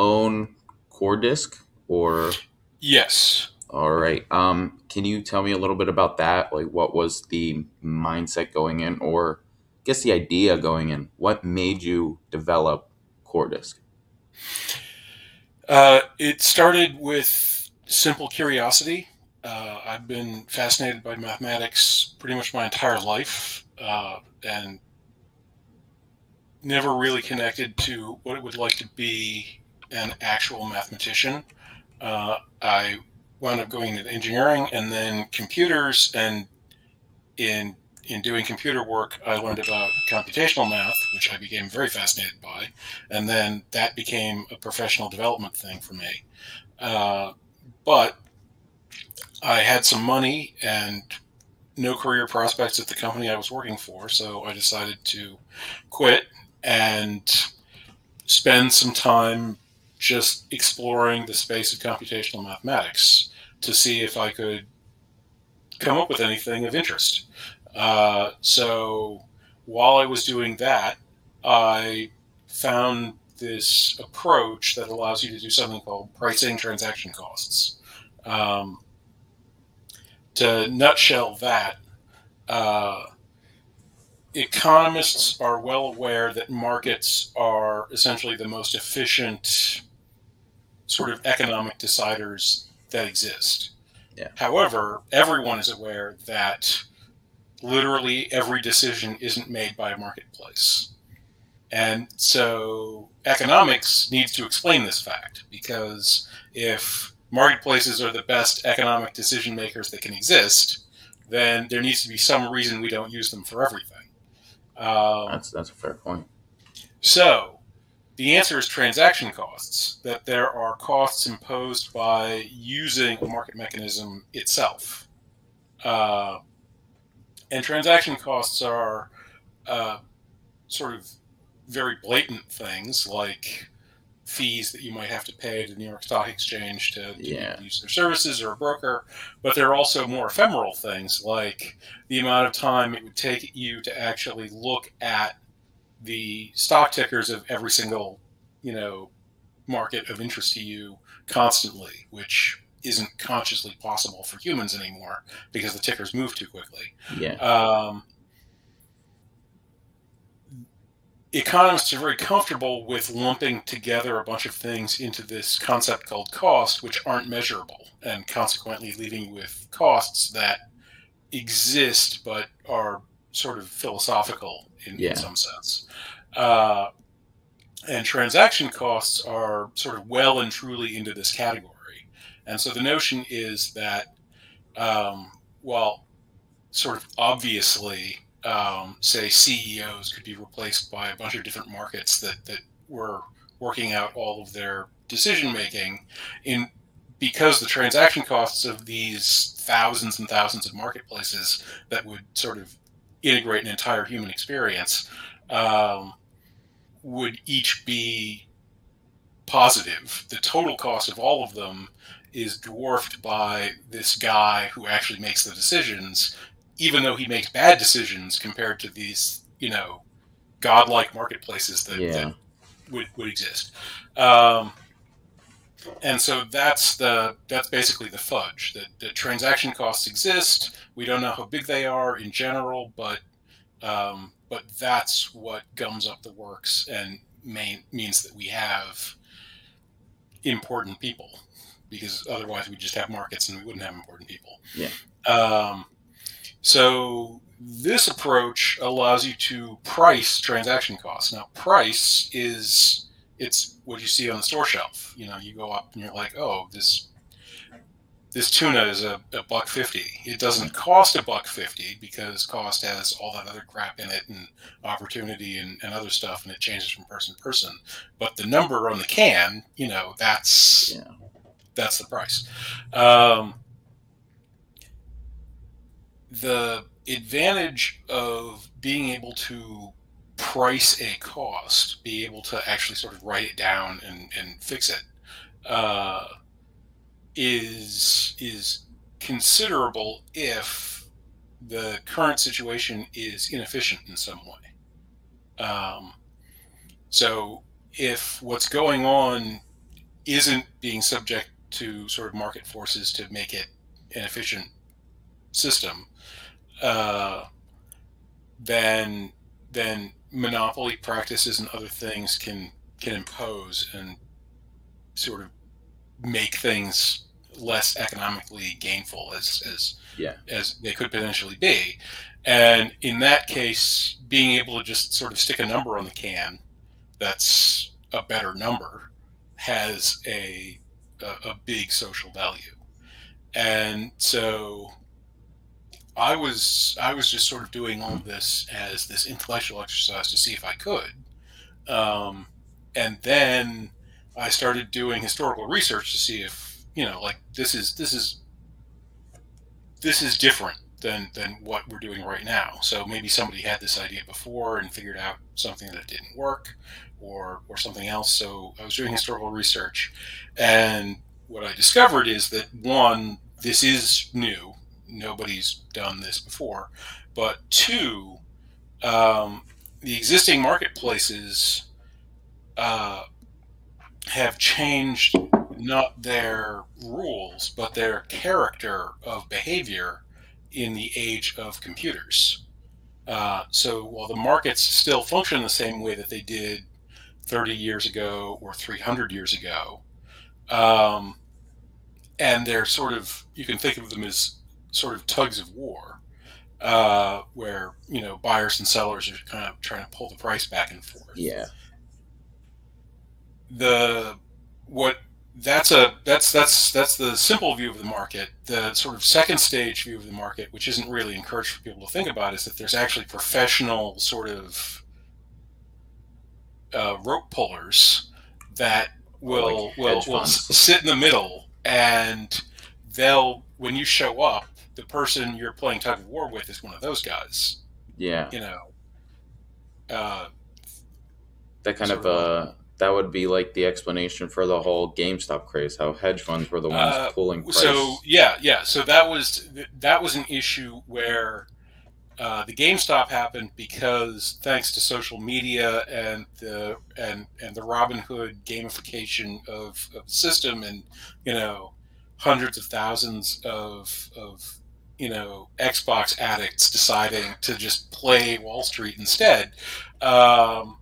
own Coordisc or? Yes. All right. Um, can you tell me a little bit about that? Like, what was the mindset going in, or I guess the idea going in? What made you develop Coordisc? Uh, it started with simple curiosity. Uh, I've been fascinated by mathematics pretty much my entire life, uh, and never really connected to what it would like to be an actual mathematician. Uh, I wound up going into engineering and then computers, and in in doing computer work, I learned about computational math, which I became very fascinated by, and then that became a professional development thing for me. Uh, but I had some money and no career prospects at the company I was working for, so I decided to quit and spend some time just exploring the space of computational mathematics to see if I could come up with anything of interest. Uh, so while I was doing that, I found this approach that allows you to do something called pricing transaction costs. Um, to nutshell that, uh, economists are well aware that markets are essentially the most efficient sort of economic deciders that exist. Yeah. However, everyone is aware that literally every decision isn't made by a marketplace. And so economics needs to explain this fact because if marketplaces are the best economic decision makers that can exist, then there needs to be some reason we don't use them for everything. Um, That's that's a fair point. so, the answer is transaction costs, that there are costs imposed by using a market mechanism itself. Uh, and transaction costs are uh, sort of very blatant things like fees that you might have to pay to the New York Stock Exchange to, to Yeah. use their services or a broker. But there are also more ephemeral things like the amount of time it would take you to actually look at the stock tickers of every single, you know, market of interest to you constantly, which isn't consciously possible for humans anymore because the tickers move too quickly. Yeah. Um, economists are very comfortable with lumping together a bunch of things into this concept called cost, which aren't measurable, and consequently leaving you with costs that exist but are sort of philosophical in, Yeah. in some sense. Uh, and transaction costs are sort of well and truly into this category. And so the notion is that, um, well, sort of obviously, um, say CEOs could be replaced by a bunch of different markets that, that were working out all of their decision making in because the transaction costs of these thousands and thousands of marketplaces that would sort of integrate an entire human experience um, would each be positive. The total cost of all of them is dwarfed by this guy who actually makes the decisions, even though he makes bad decisions compared to these, you know, godlike marketplaces that, Yeah. that would, would exist. Um, and so that's the that's basically the fudge. That the transaction costs exist. We don't know how big they are in general, but um, but that's what gums up the works and main, means that we have important people because otherwise we just have markets and we wouldn't have important people. Yeah. Um, so this approach allows you to price transaction costs. Now, price is it's what you see on the store shelf. You know, you go up and you're like, oh, this this tuna is a, a buck fifty. It doesn't cost a buck fifty because cost has all that other crap in it and opportunity and, and other stuff, and it changes from person to person. But the number on the can, you know, that's Yeah. that's the price. Um, the advantage of being able to price a cost, be able to actually sort of write it down and, and fix it, uh, is is considerable if the current situation is inefficient in some way. Um, so if what's going on isn't being subject to sort of market forces to make it an efficient system, uh, then then monopoly practices and other things can can impose and sort of make things less economically gainful as as Yeah. as they could potentially be. And in that case, being able to just sort of stick a number on the can that's a better number has a a, a big social value. And so I was I was just sort of doing all of this as this intellectual exercise to see if I could. Um, and then I started doing historical research to see if you know like this is this is this is different than than what we're doing right now. So maybe somebody had this idea before and figured out something that didn't work, or or something else. So I was doing historical research, and what I discovered is that one, this is new. Nobody's done this before, but two, um, the existing marketplaces uh, have changed not their rules, but their character of behavior in the age of computers. Uh, so while the markets still function the same way that they did 30 years ago or 300 years ago, um, and they're sort of, you can think of them as sort of tugs of war, uh, where, you know, buyers and sellers are kind of trying to pull the price back and forth. Yeah. The, what that's a that's that's that's the simple view of the market. The sort of second stage view of the market, which isn't really encouraged for people to think about, is that there's actually professional sort of uh, rope pullers that will Like will will sit in the middle, and they'll when you show up, the person you're playing tug of war with is one of those guys. Yeah. You know. Uh, That kind of uh that would be like the explanation for the whole GameStop craze, how hedge funds were the ones Uh, pulling price. So yeah, yeah. So that was that was an issue where uh, the GameStop happened because thanks to social media and the and and the Robinhood gamification of, of the system, and you know hundreds of thousands of of you know Xbox addicts deciding to just play Wall Street instead. Um,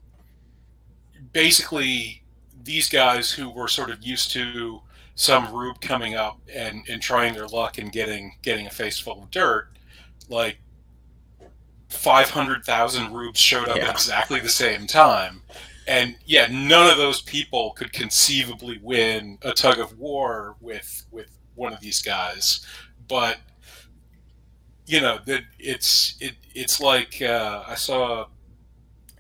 basically, these guys who were sort of used to some rube coming up and, and trying their luck and getting getting a face full of dirt, like five hundred thousand rubes showed up Yeah. at exactly the same time. And yeah, none of those people could conceivably win a tug of war with with one of these guys. But you know that it's it it's like uh, I saw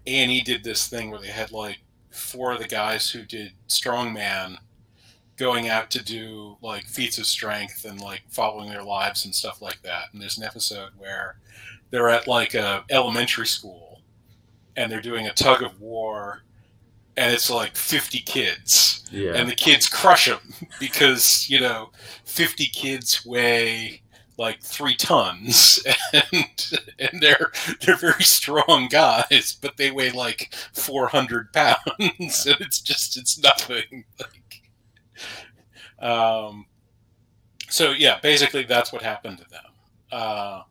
A and E did this thing where they had like four of the guys who did strongman going out to do like feats of strength and like following their lives and stuff like that. And there's an episode where they're at like a elementary school and they're doing a tug of war and it's like 50 kids yeah. and the kids crush them because you know 50 kids weigh like three tons and and they're they're very strong guys but they weigh like 400 pounds and it's just it's nothing like um so yeah basically that's what happened to them. Uh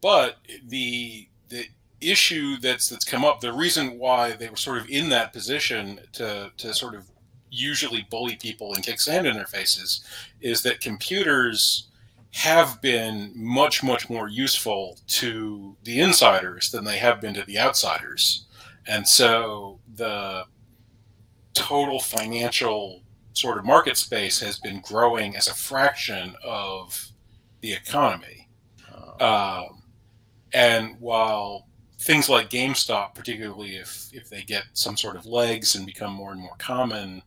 but the the issue that's that's come up the reason why they were sort of in that position to to sort of usually bully people and kick sand in their faces is that computers have been much much more useful to the insiders than they have been to the outsiders. And so the total financial sort of market space has been growing as a fraction of the economy. Um, and while things like GameStop, particularly if, if they get some sort of legs and become more and more common,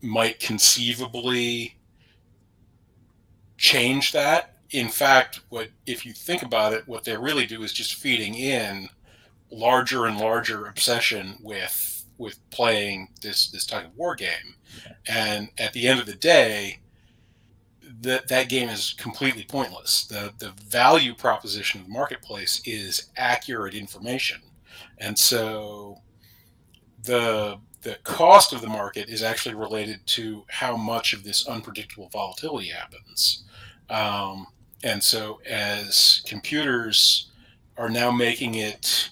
might conceivably change that. In fact, what if you think about it, what they really do is just feeding in larger and larger obsession with with playing this this type of war game. And at the end of the day, that that game is completely pointless. The the value proposition of the marketplace is accurate information, and so the the cost of the market is actually related to how much of this unpredictable volatility happens. Um, and so, as computers are now making it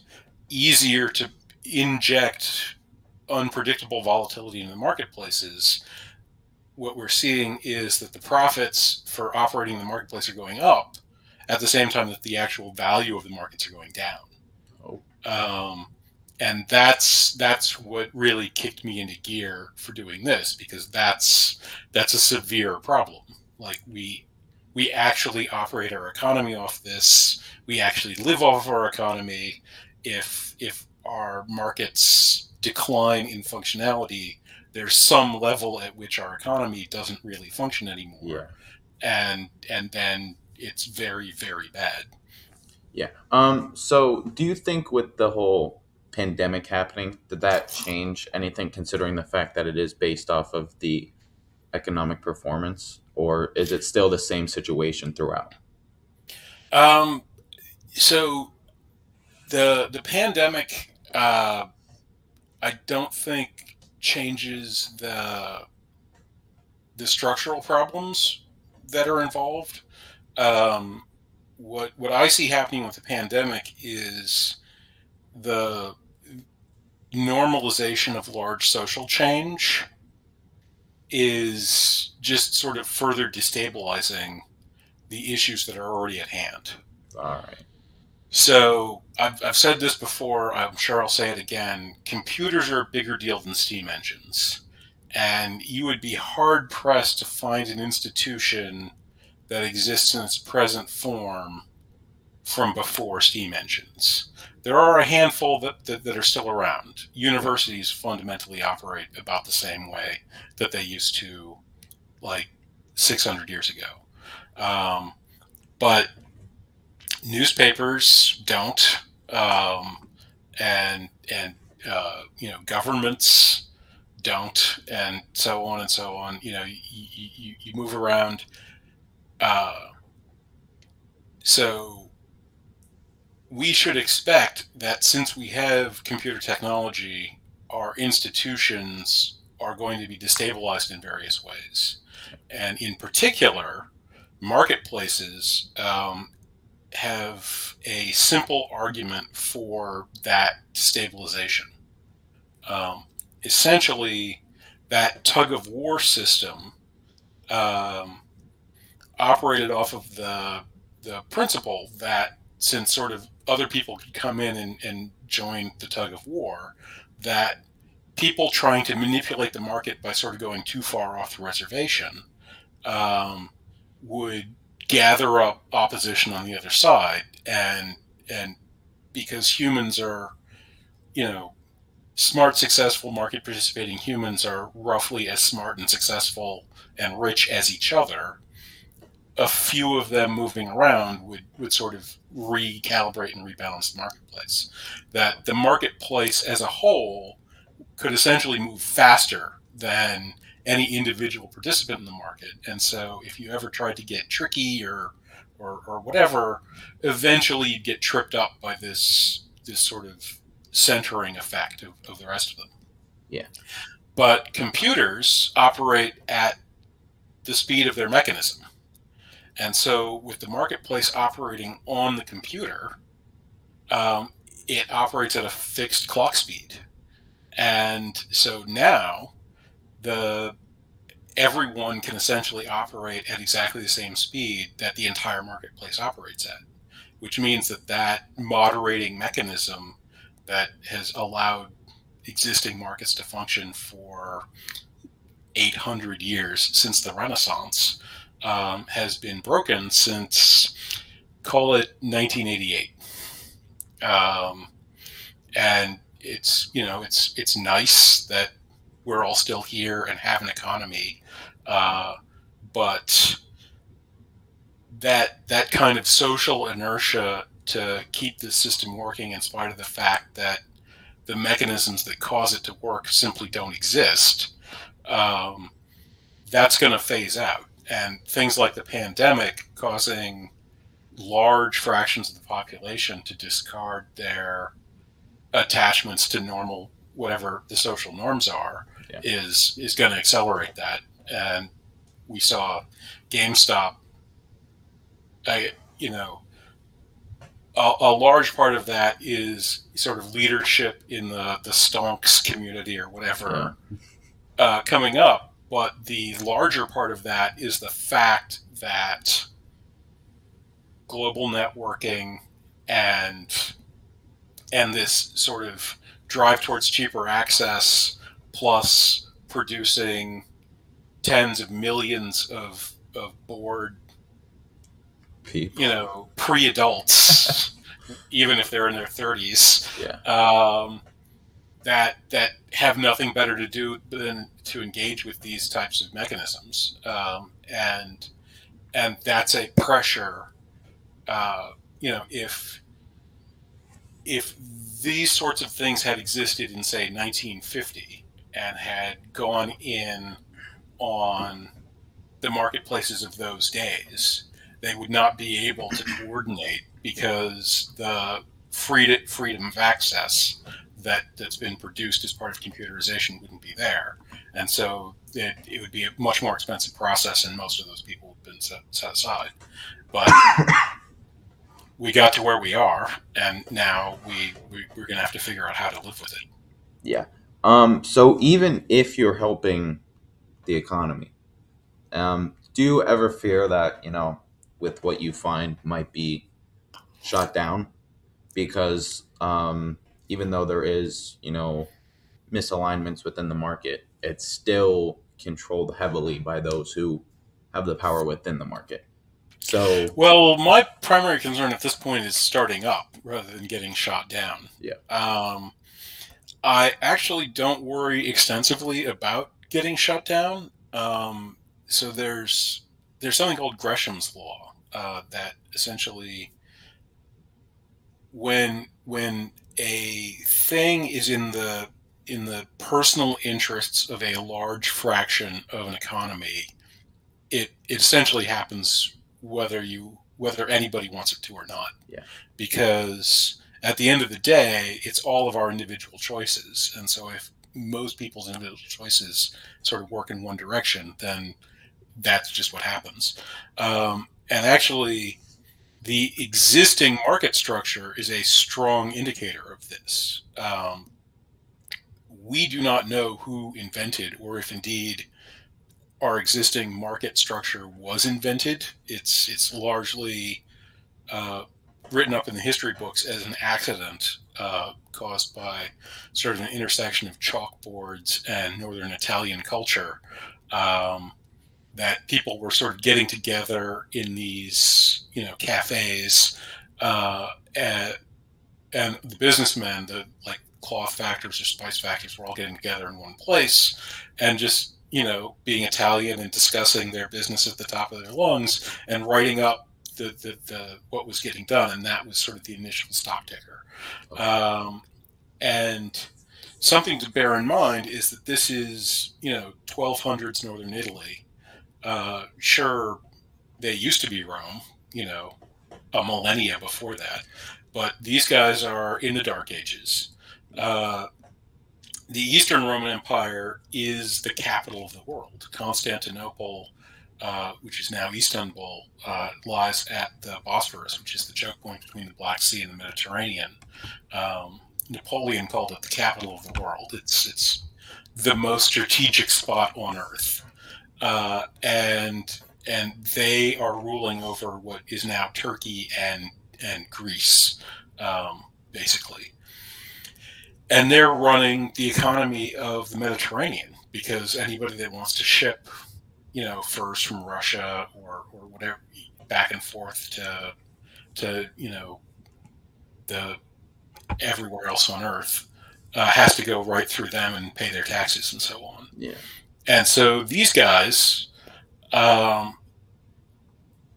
easier to inject unpredictable volatility in the marketplaces, what we're seeing is that the profits for operating the marketplace are going up at the same time that the actual value of the markets are going down. Oh. Um, and that's that's what really kicked me into gear for doing this because that's that's a severe problem. Like we we actually operate our economy off this. We actually live off our economy. If if our markets decline in functionality, there's some level at which our economy doesn't really function anymore. Yeah. And and then it's very very bad. Yeah. Um so do you think with the whole pandemic happening, did that change anything considering the fact that it is based off of the economic performance, or is it still the same situation throughout? Um, so the the pandemic, uh, I don't think changes the the structural problems that are involved. Um, what what I see happening with the pandemic is the normalization of large social change is just sort of further destabilizing the issues that are already at hand. All right. So I've, I've said this before, I'm sure I'll say it again. Computers are a bigger deal than steam engines. And you would be hard pressed to find an institution that exists in its present form from before steam engines. There are a handful that, that, that, are still around. Universities fundamentally operate about the same way that they used to, like 600 years ago. Um, but newspapers don't, um, and and uh, you know governments don't, and so on and so on. You know, you, you, you move around. Uh, so we should expect that since we have computer technology, our institutions are going to be destabilized in various ways. And in particular, marketplaces um, have a simple argument for that destabilization. Um, essentially, that tug of war system um, operated off of the the principle that since sort of other people could come in and, and join the tug of war, that people trying to manipulate the market by sort of going too far off the reservation um, would gather up opposition on the other side, and and because humans are, you know, smart, successful, market participating humans are roughly as smart and successful and rich as each other a few of them moving around would, would sort of recalibrate and rebalance the marketplace. That the marketplace as a whole could essentially move faster than any individual participant in the market. And so if you ever tried to get tricky or or, or whatever, eventually you'd get tripped up by this this sort of centering effect of, of the rest of them. Yeah. But computers operate at the speed of their mechanism. And so, with the marketplace operating on the computer, um, it operates at a fixed clock speed. And so now, the everyone can essentially operate at exactly the same speed that the entire marketplace operates at, which means that that moderating mechanism that has allowed existing markets to function for 800 years since the Renaissance um, has been broken since call it 1988 um, and it's you know it's it's nice that we're all still here and have an economy uh, but that that kind of social inertia to keep the system working in spite of the fact that the mechanisms that cause it to work simply don't exist um, that's going to phase out and things like the pandemic causing large fractions of the population to discard their attachments to normal whatever the social norms are Yeah. is is going to accelerate that. And we saw GameStop. I you know a, a large part of that is sort of leadership in the the stonks community or whatever uh, coming up. But the larger part of that is the fact that global networking and and this sort of drive towards cheaper access plus producing tens of millions of of bored People. you know pre-adults even if they're in their 30s Yeah. um, that that have nothing better to do than to engage with these types of mechanisms. Um, and and that's a pressure uh, you know if if these sorts of things had existed in say 1950 and had gone in on the marketplaces of those days they would not be able to coordinate because the freedom freedom of access that that's been produced as part of computerization wouldn't be there, and so it, it would be a much more expensive process, and most of those people have been set, set aside. But we got to where we are, and now we, we we're going to have to figure out how to live with it. Yeah. Um, so even if you're helping the economy, um, do you ever fear that, you know, with what you find might be shot down? Because um, even though there is, you know, misalignments within the market, it's still controlled heavily by those who have the power within the market. So Well, my primary concern at this point is starting up rather than getting shot down. Yeah. Um, I actually don't worry extensively about getting shut down. Um, so there's there's something called Gresham's law uh, that essentially when when a thing is in the in the personal interests of a large fraction of an economy, it, it essentially happens whether you whether anybody wants it to or not. Yeah. Because at the end of the day, it's all of our individual choices, and so if most people's individual choices sort of work in one direction, then that's just what happens. Um, and actually, the existing market structure is a strong indicator of this. Um, we do not know who invented, or if indeed our existing market structure was invented. It's it's largely uh, written up in the history books as an accident uh, caused by sort of an intersection of chalkboards and northern Italian culture. Um, that people were sort of getting together in these, you know, cafes, uh, and, and the businessmen, the like cloth factors or spice factories, were all getting together in one place, and just you know being Italian and discussing their business at the top of their lungs and writing up the the, the what was getting done, and that was sort of the initial stock ticker. Um, and something to bear in mind is that this is you know 1200s northern Italy uh, sure, they used to be Rome, you know, a millennia before that, but these guys are in the Dark Ages. Uh, the Eastern Roman Empire is the capital of the world. Constantinople, uh, which is now Istanbul, uh, lies at the Bosphorus, which is the choke point between the Black Sea and the Mediterranean. Um, Napoleon called it the capital of the world. It's it's the most strategic spot on Earth uh, and and they are ruling over what is now Turkey and and Greece, um, basically. And they're running the economy of the Mediterranean because anybody that wants to ship, you know, furs from Russia or, or whatever back and forth to to you know the everywhere else on Earth uh, has to go right through them and pay their taxes and so on. yeah, And so these guys, um,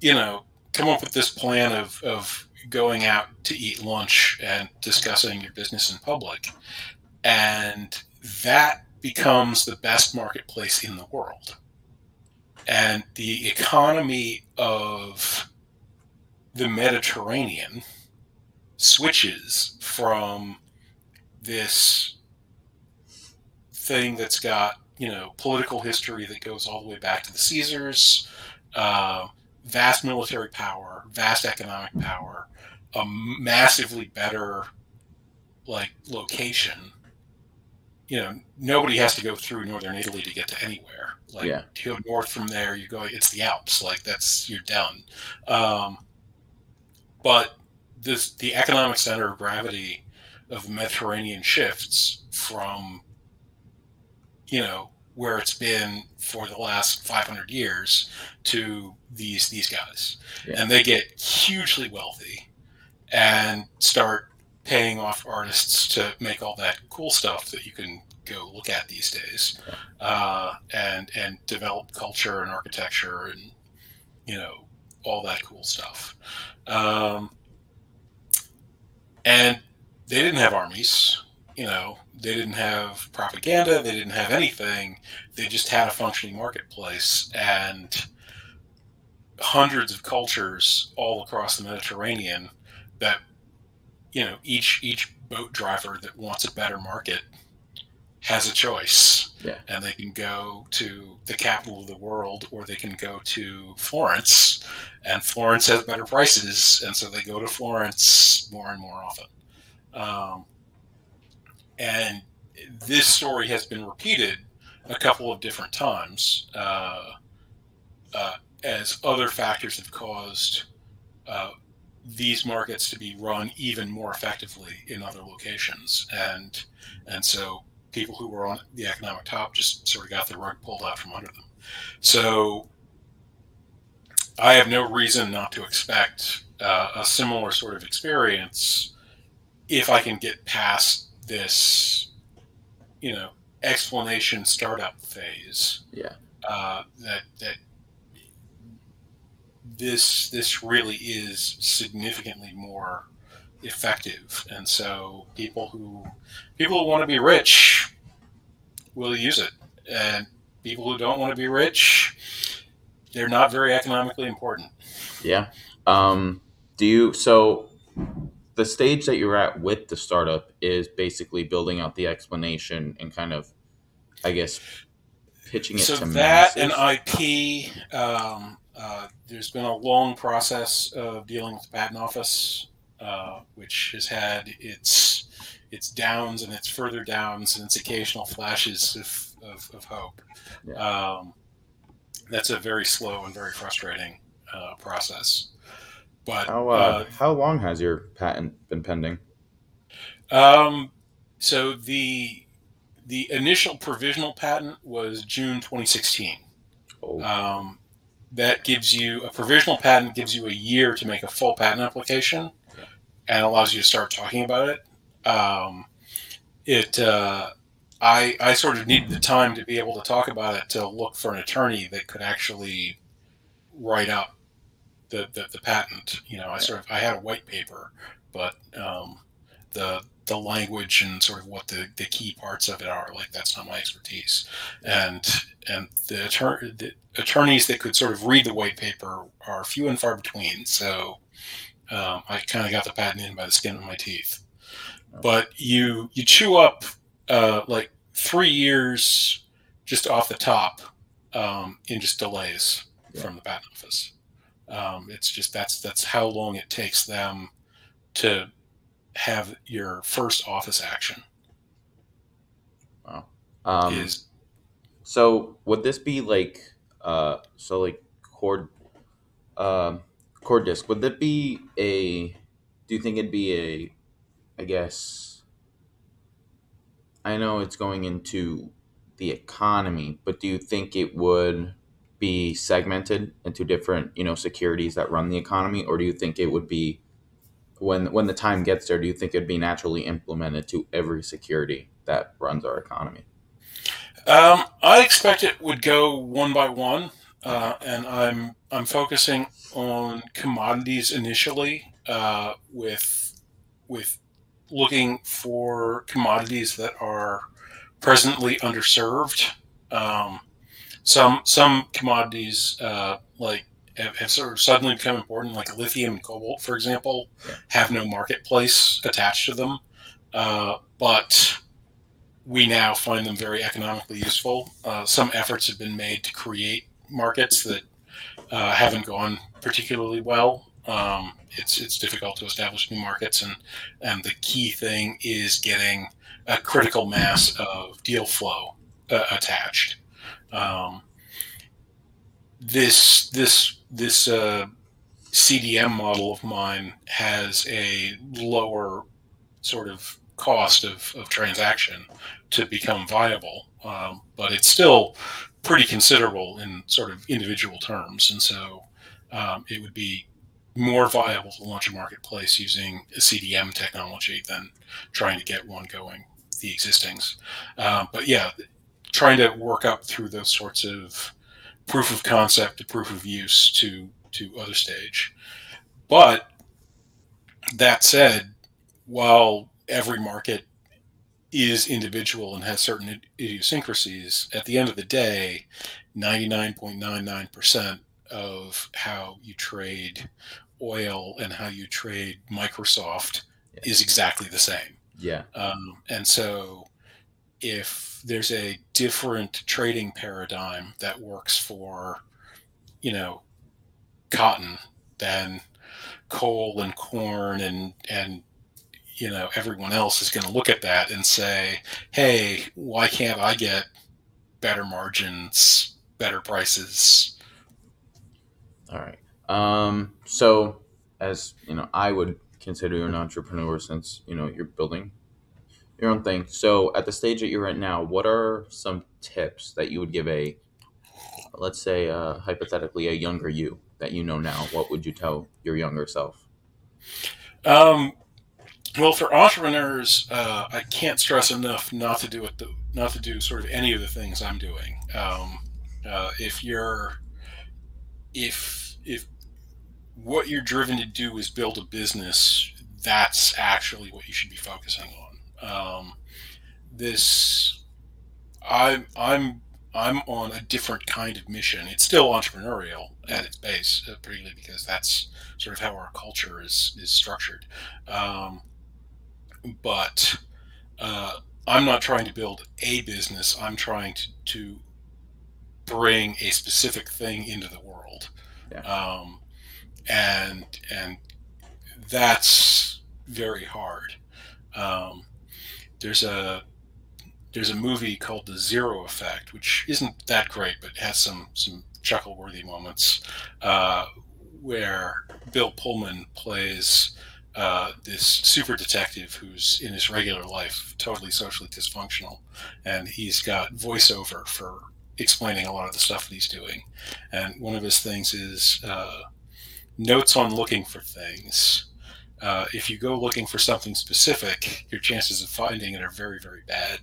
you know, come up with this plan of, of going out to eat lunch and discussing your business in public. And that becomes the best marketplace in the world. And the economy of the Mediterranean switches from this thing that's got you know political history that goes all the way back to the Caesars, uh, vast military power, vast economic power, a massively better like location. You know, nobody has to go through northern Italy to get to anywhere. Like Yeah. to go north from there, you go. It's the Alps. Like that's you're done. Um, but this the economic center of gravity of Mediterranean shifts from you know where it's been for the last 500 years to these these guys. Yeah. and they get hugely wealthy and start paying off artists to make all that cool stuff that you can go look at these days uh, and and develop culture and architecture and you know all that cool stuff. Um, and they didn't have armies you know they didn't have propaganda they didn't have anything they just had a functioning marketplace and hundreds of cultures all across the mediterranean that you know each each boat driver that wants a better market has a choice Yeah. and they can go to the capital of the world or they can go to florence and florence has better prices and so they go to florence more and more often um, and this story has been repeated a couple of different times uh, uh, as other factors have caused uh, these markets to be run even more effectively in other locations, and and so people who were on the economic top just sort of got the rug pulled out from under them. So I have no reason not to expect uh, a similar sort of experience if I can get past this, you know, explanation startup phase. Yeah. Uh, that that this this really is significantly more effective, and so people who people who want to be rich will use it, and people who don't want to be rich, they're not very economically important. Yeah. Um, do you so the stage that you're at with the startup is basically building out the explanation and kind of, I guess, pitching it so to that masses? and IP, um, uh, there's been a long process of dealing with the patent office, uh, which has had its its downs and its further downs and its occasional flashes of, of, of hope. Yeah. Um, that's a very slow and very frustrating uh, process. But how uh, how long has your patent been pending? Um, so the the initial provisional patent was June 2016. Oh, Um, that gives you a provisional patent gives you a year to make a full patent application, and allows you to start talking about it. Um, it uh, I I sort of needed the time to be able to talk about it to look for an attorney that could actually write up the, the, the patent. You know, I sort of I had a white paper, but um, the the language and sort of what the, the key parts of it are like that's not my expertise and and the, attor- the attorneys that could sort of read the white paper are few and far between so um, i kind of got the patent in by the skin of my teeth but you you chew up uh, like three years just off the top um, in just delays Yeah. from the patent office um, it's just that's that's how long it takes them to have your first office action um, is so would this be like uh, so like cord, um, Coordisc? Would that be a? Do you think it'd be a? I guess. I know it's going into the economy, but do you think it would be segmented into different, you know, securities that run the economy, or do you think it would be when when the time gets there? Do you think it'd be naturally implemented to every security that runs our economy? Um, I expect it would go one by one, uh, and I'm I'm focusing on commodities initially, uh, with with looking for commodities that are presently underserved. Um, some some commodities uh, like have, have sort of suddenly become important, like lithium and cobalt, for example, Yeah. have no marketplace attached to them, uh, but we now find them very economically useful. Uh, some efforts have been made to create markets that uh, haven't gone particularly well. Um, it's it's difficult to establish new markets, and and the key thing is getting a critical mass of deal flow uh, attached. Um, this this this uh, CDM model of mine has a lower sort of cost of, of transaction to become viable, um, but it's still pretty considerable in sort of individual terms, and so um, it would be more viable to launch a marketplace using a CDM technology than trying to get one going the existings. Um, but yeah, trying to work up through those sorts of proof of concept to proof of use to to other stage. But that said, while every market is individual and has certain idiosyncrasies, at the end of the day, 99.99% of how you trade oil and how you trade Microsoft yeah. is exactly the same. Yeah. Um, and so if there's a different trading paradigm that works for, you know, cotton than coal and corn and, and, you know, everyone else is going to look at that and say, hey, why can't I get better margins, better prices? All right. Um, so, as you know, I would consider you an entrepreneur since you know you're building your own thing. So, at the stage that you're at now, what are some tips that you would give a, let's say, uh, hypothetically, a younger you that you know now? What would you tell your younger self? Um, well, for entrepreneurs, uh, I can't stress enough not to do it, the, not to do sort of any of the things I'm doing. Um, uh, if you're, if if what you're driven to do is build a business, that's actually what you should be focusing on. Um, this, I'm, I'm, I'm on a different kind of mission. It's still entrepreneurial at its base, uh, particularly because that's sort of how our culture is is structured. Um, but uh, I'm not trying to build a business. I'm trying to, to bring a specific thing into the world. Yeah. Um, and and that's very hard. Um, there's a there's a movie called The Zero Effect, which isn't that great, but has some some chuckle-worthy moments, uh, where Bill Pullman plays uh, this super detective who's in his regular life totally socially dysfunctional, and he's got voiceover for explaining a lot of the stuff that he's doing. And one of his things is uh, notes on looking for things. Uh, if you go looking for something specific, your chances of finding it are very, very bad.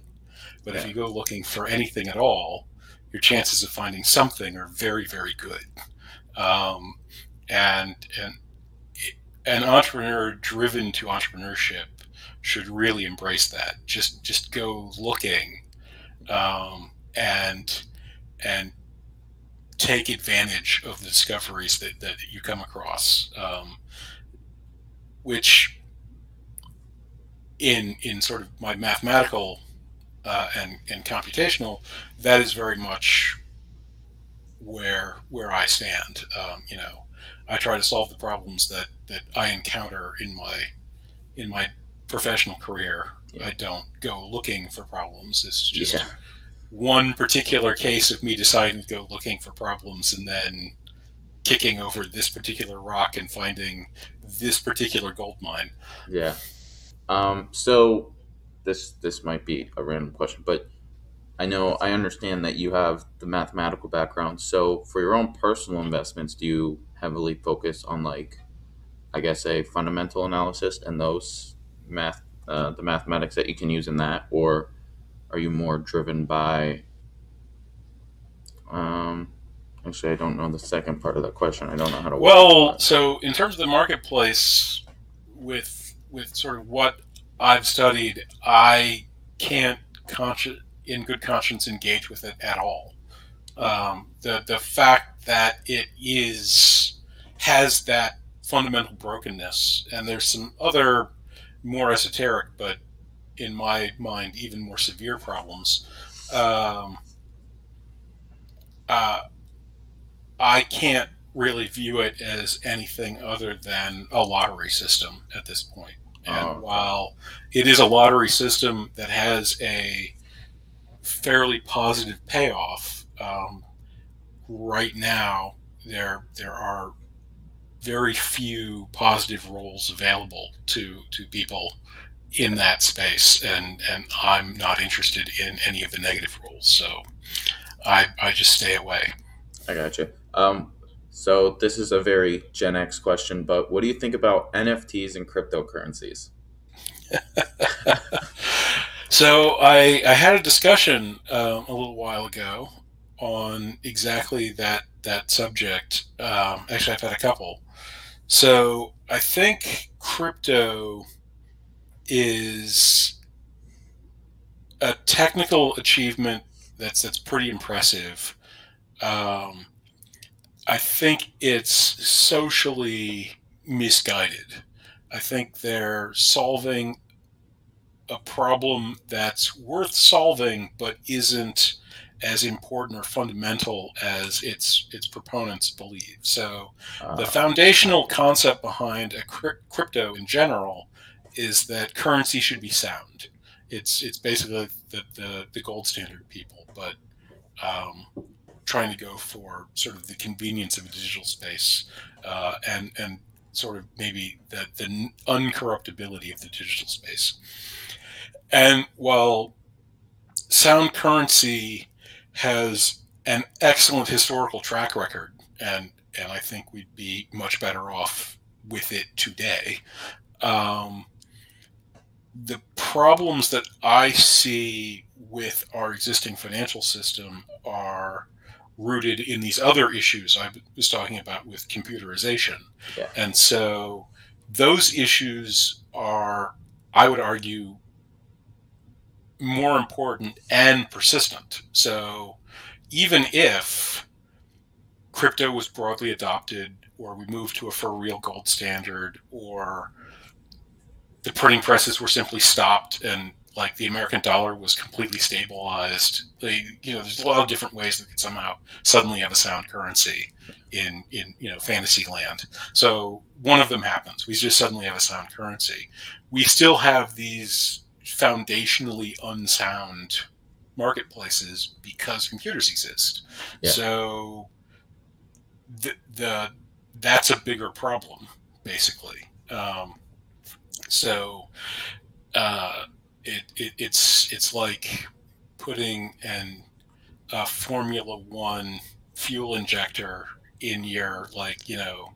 But yeah. if you go looking for anything at all, your chances of finding something are very, very good. Um, and and an entrepreneur driven to entrepreneurship should really embrace that. Just just go looking, um, and and take advantage of the discoveries that, that you come across, um, which in in sort of my mathematical uh, and and computational, that is very much where where I stand. Um, you know, I try to solve the problems that that I encounter in my in my professional career. Yeah. I don't go looking for problems. It's just yeah one particular case of me deciding to go looking for problems and then kicking over this particular rock and finding this particular gold mine. Yeah. Um, so this this might be a random question, but I know I understand that you have the mathematical background. So for your own personal investments, do you heavily focus on like, I guess, a fundamental analysis and those math, uh, the mathematics that you can use in that, or are you more driven by um actually i don't know the second part of that question i don't know how to well so in terms of the marketplace with with sort of what i've studied i can't conscious in good conscience engage with it at all um, the the fact that it is has that fundamental brokenness and there's some other more esoteric but in my mind, even more severe problems. Um, uh, I can't really view it as anything other than a lottery system at this point. And oh. while it is a lottery system that has a fairly positive payoff, um, right now there there are very few positive roles available to to people in that space, and and I'm not interested in any of the negative roles, so I I just stay away. I got you. Um, so this is a very Gen X question, but what do you think about NFTs and cryptocurrencies? so I, I had a discussion um, a little while ago on exactly that that subject. Um, actually, I've had a couple. So I think crypto is a technical achievement that's that's pretty impressive. Um, I think it's socially misguided. I think they're solving a problem that's worth solving but isn't as important or fundamental as its its proponents believe. So, uh, the foundational concept behind a crypto in general is that currency should be sound. It's it's basically the the, the gold standard people, but um, trying to go for sort of the convenience of a digital space uh, and and sort of maybe the the uncorruptibility of the digital space. And while sound currency has an excellent historical track record, and and I think we'd be much better off with it today. Um, the problems that I see with our existing financial system are rooted in these other issues I was talking about with computerization. Yeah. And so those issues are, I would argue, more important and persistent. So even if crypto was broadly adopted, or we moved to a for real gold standard, or the printing presses were simply stopped and like the American dollar was completely stabilized. They, you know, there's a lot of different ways that could somehow suddenly have a sound currency in in you know fantasy land. So one of them happens. We just suddenly have a sound currency. We still have these foundationally unsound marketplaces because computers exist. Yeah. So the, the that's a bigger problem basically. Um, so uh, it, it, it's it's like putting an a Formula One fuel injector in your like you know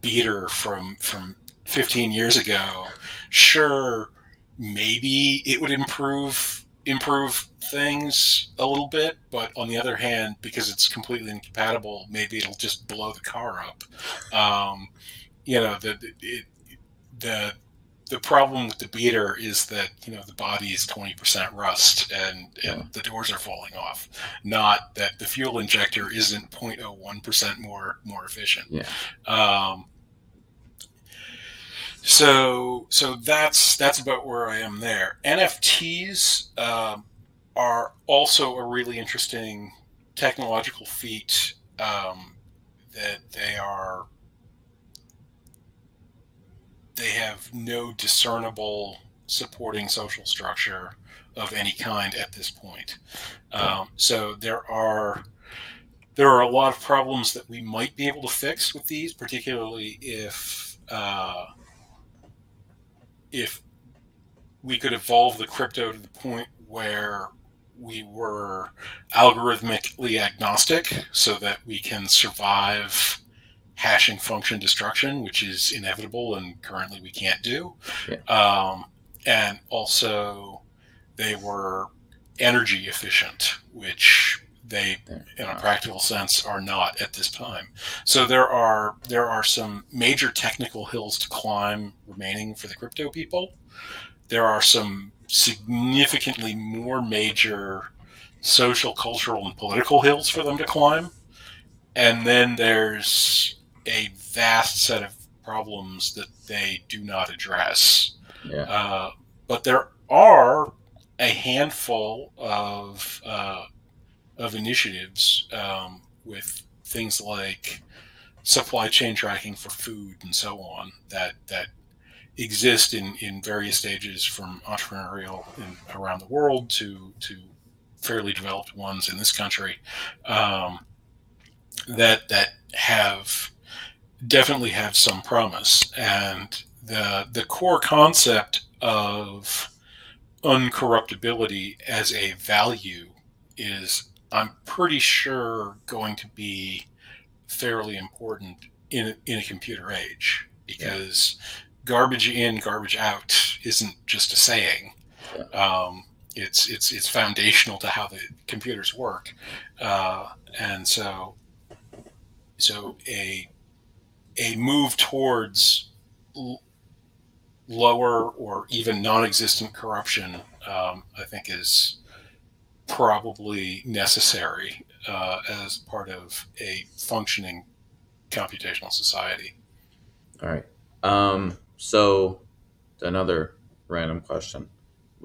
beater from from 15 years ago. Sure, maybe it would improve improve things a little bit, but on the other hand, because it's completely incompatible, maybe it'll just blow the car up. Um, you know, the it, the the problem with the beater is that you know the body is 20% rust and, and yeah. the doors are falling off not that the fuel injector isn't 0.01% more more efficient yeah. Um, so so that's that's about where i am there nfts um, are also a really interesting technological feat um, that they are they have no discernible supporting social structure of any kind at this point. Um, so there are there are a lot of problems that we might be able to fix with these, particularly if uh, if we could evolve the crypto to the point where we were algorithmically agnostic, so that we can survive hashing function destruction, which is inevitable and currently we can't do. Yeah. Um, and also, they were energy efficient, which they, in a practical sense, are not at this time. So there are there are some major technical hills to climb remaining for the crypto people. There are some significantly more major social, cultural, and political hills for them to climb. And then there's a vast set of problems that they do not address. Yeah. Uh, but there are a handful of uh, of initiatives um, with things like supply chain tracking for food and so on that that exist in, in various stages from entrepreneurial in, around the world to to fairly developed ones in this country um, that that have definitely have some promise and the the core concept of uncorruptibility as a value is I'm pretty sure going to be fairly important in in a computer age because yeah. garbage in, garbage out isn't just a saying. Yeah. Um, it's it's it's foundational to how the computers work, uh, and so so a a move towards l- lower or even non-existent corruption, um, I think, is probably necessary uh, as part of a functioning computational society. All right. Um, so, another random question.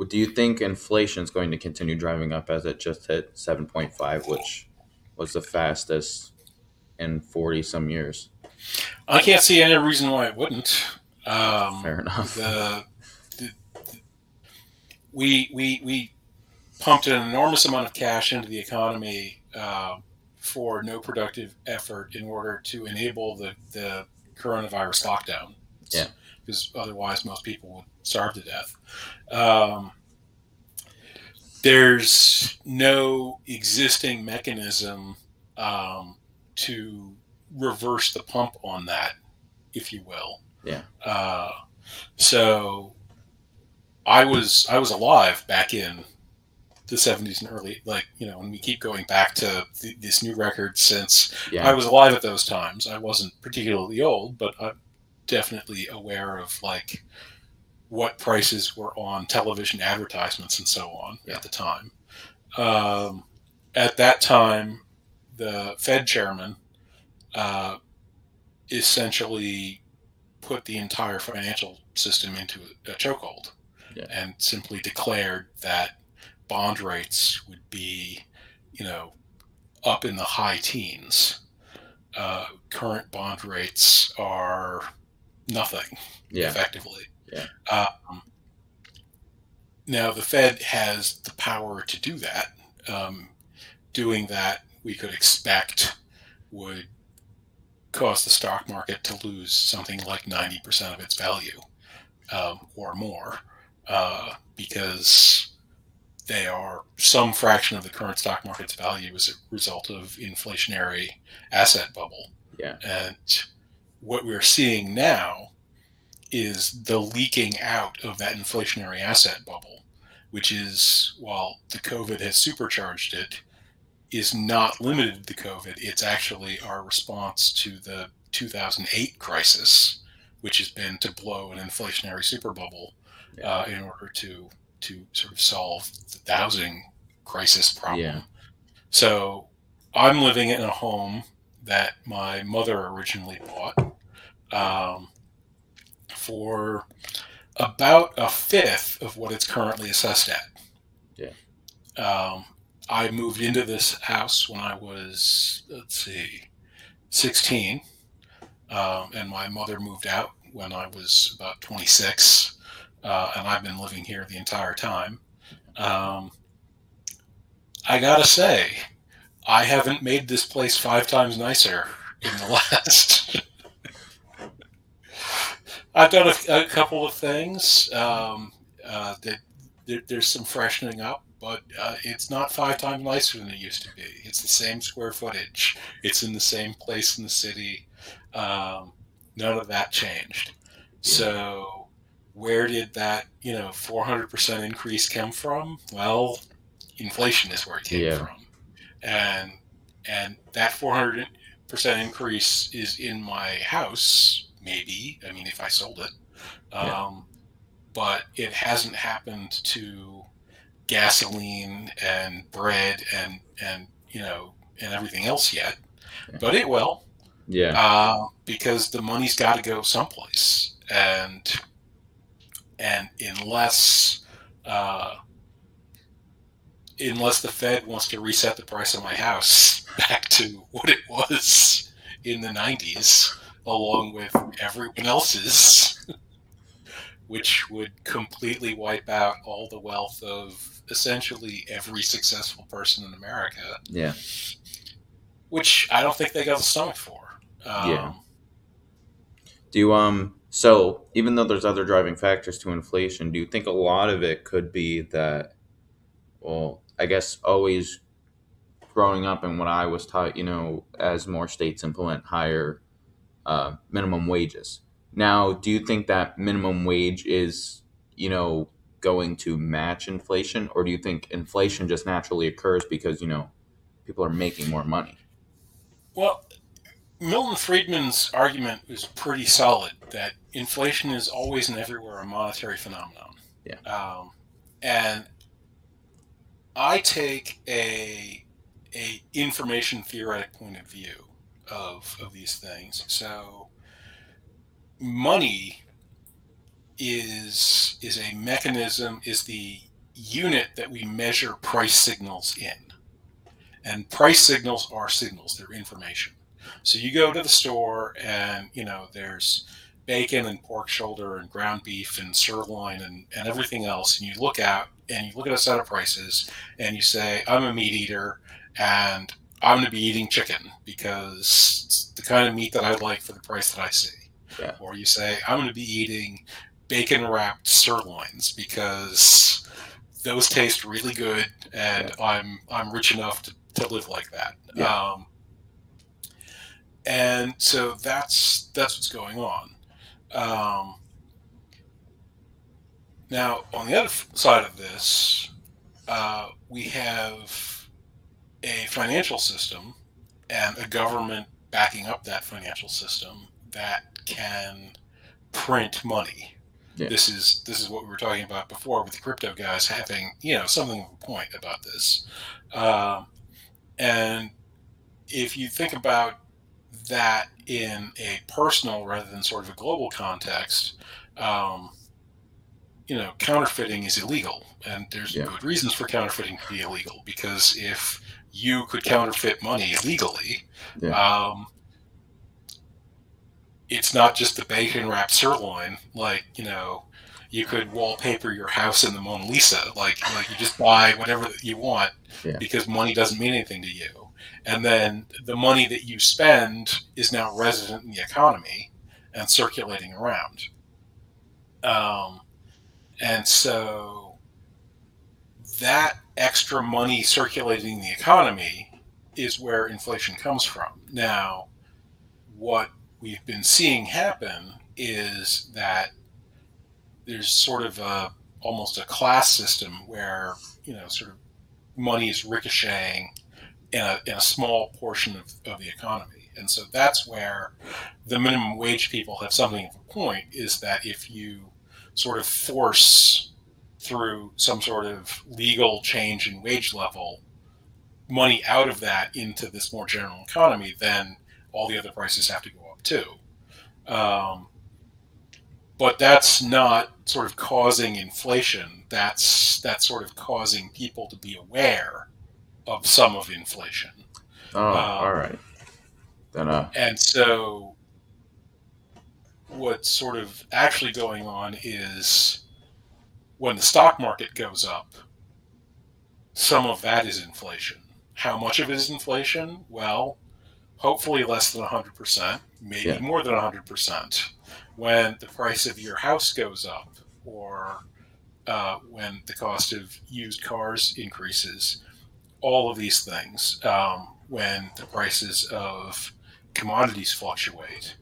Do you think inflation is going to continue driving up as it just hit 7.5, which was the fastest in 40 some years? I can't see any reason why it wouldn't. Um, Fair enough. The, the, the, we, we, we pumped an enormous amount of cash into the economy uh, for no productive effort in order to enable the, the coronavirus lockdown. Yeah. Because otherwise, most people would starve to death. Um, there's no existing mechanism um, to reverse the pump on that, if you will. Yeah. Uh, so I was I was alive back in the 70s and early like you know and we keep going back to th- this new record since yeah. i was alive at those times i wasn't particularly old but i'm definitely aware of like what prices were on television advertisements and so on yeah. at the time um, at that time the fed chairman uh, essentially put the entire financial system into a chokehold yeah. and simply declared that bond rates would be, you know, up in the high teens. Uh, current bond rates are nothing, yeah. effectively. Yeah. Um, now the Fed has the power to do that. Um, doing that, we could expect would cause the stock market to lose something like 90% of its value um, or more uh, because they are some fraction of the current stock market's value as a result of inflationary asset bubble. Yeah. And what we're seeing now is the leaking out of that inflationary asset bubble, which is, while the COVID has supercharged it, is not limited to COVID. It's actually our response to the 2008 crisis, which has been to blow an inflationary super bubble yeah. uh, in order to to sort of solve the housing crisis problem. Yeah. So I'm living in a home that my mother originally bought um, for about a fifth of what it's currently assessed at. Yeah. Um, I moved into this house when I was, let's see, 16. Um, and my mother moved out when I was about 26 uh, and I've been living here the entire time. Um, I gotta say, I haven't made this place five times nicer in the last. I've done a, a, couple of things. Um, uh, that there, there's some freshening up, but uh, it's not five times nicer than it used to be. It's the same square footage. It's in the same place in the city. Um, none of that changed. So where did that you know 400% increase come from well inflation is where it came yeah. from and and that 400% increase is in my house maybe i mean if i sold it yeah. um, but it hasn't happened to gasoline and bread and and you know and everything else yet. But it will. Yeah. Uh, because the money's got to go someplace. And and unless Uh, unless the Fed wants to reset the price of my house back to what it was in the 90s, along with everyone else's, which would completely wipe out all the wealth of essentially every successful person in America. Yeah. Which I don't think they got the stomach for. Um, Yeah. Do you um so even though there's other driving factors to inflation, do you think a lot of it could be that well, I guess always growing up and what I was taught, you know, as more states implement higher uh, minimum wages. Now, do you think that minimum wage is, you know, going to match inflation, or do you think inflation just naturally occurs because you know people are making more money? Well, Milton Friedman's argument is pretty solid that inflation is always and everywhere a monetary phenomenon. Yeah. Um, and I take a a information theoretic point of view of of these things. So money is is a mechanism is the unit that we measure price signals in. And price signals are signals, they're information. So you go to the store and you know there's bacon and pork shoulder and ground beef and sirloin and, and everything else and you look out and you look at a set of prices and you say, I'm a meat eater and I'm gonna be eating chicken because it's the kind of meat that I like for the price that I see. Yeah. Or you say, I'm gonna be eating bacon wrapped sirloins because those taste really good and I'm I'm rich enough to, to live like that. Yeah. Um, and so that's that's what's going on. Um, now, on the other side of this, uh, we have a financial system and a government backing up that financial system that can print money. Yeah. This is this is what we were talking about before with the crypto guys having you know something of a point about this, um, and if you think about that in a personal rather than sort of a global context, um, you know, counterfeiting is illegal, and there's Yeah. good reasons for counterfeiting to be illegal because if you could counterfeit money legally, Yeah. um, it's not just the bacon wrapped sirloin. Like you know, you could wallpaper your house in the Mona Lisa. Like like you just buy whatever you want Yeah. because money doesn't mean anything to you. And then the money that you spend is now resident in the economy and circulating around. Um, and so that extra money circulating in the economy is where inflation comes from. Now, what we've been seeing happen is that there's sort of a almost a class system where you know sort of money is ricocheting in a, in a small portion of, of the economy. And so that's where the minimum wage people have something of a point is that if you sort of force through some sort of legal change in wage level money out of that into this more general economy then all the other prices have to go too um, but that's not sort of causing inflation. That's that's sort of causing people to be aware of some of inflation. Oh, um, all right. Then uh, And so what's sort of actually going on is when the stock market goes up, some of that is inflation. How much of it is inflation? Well, hopefully less than 100%, maybe Yeah. more than 100%. When the price of your house goes up or uh, when the cost of used cars increases, all of these things, um, when the prices of commodities fluctuate,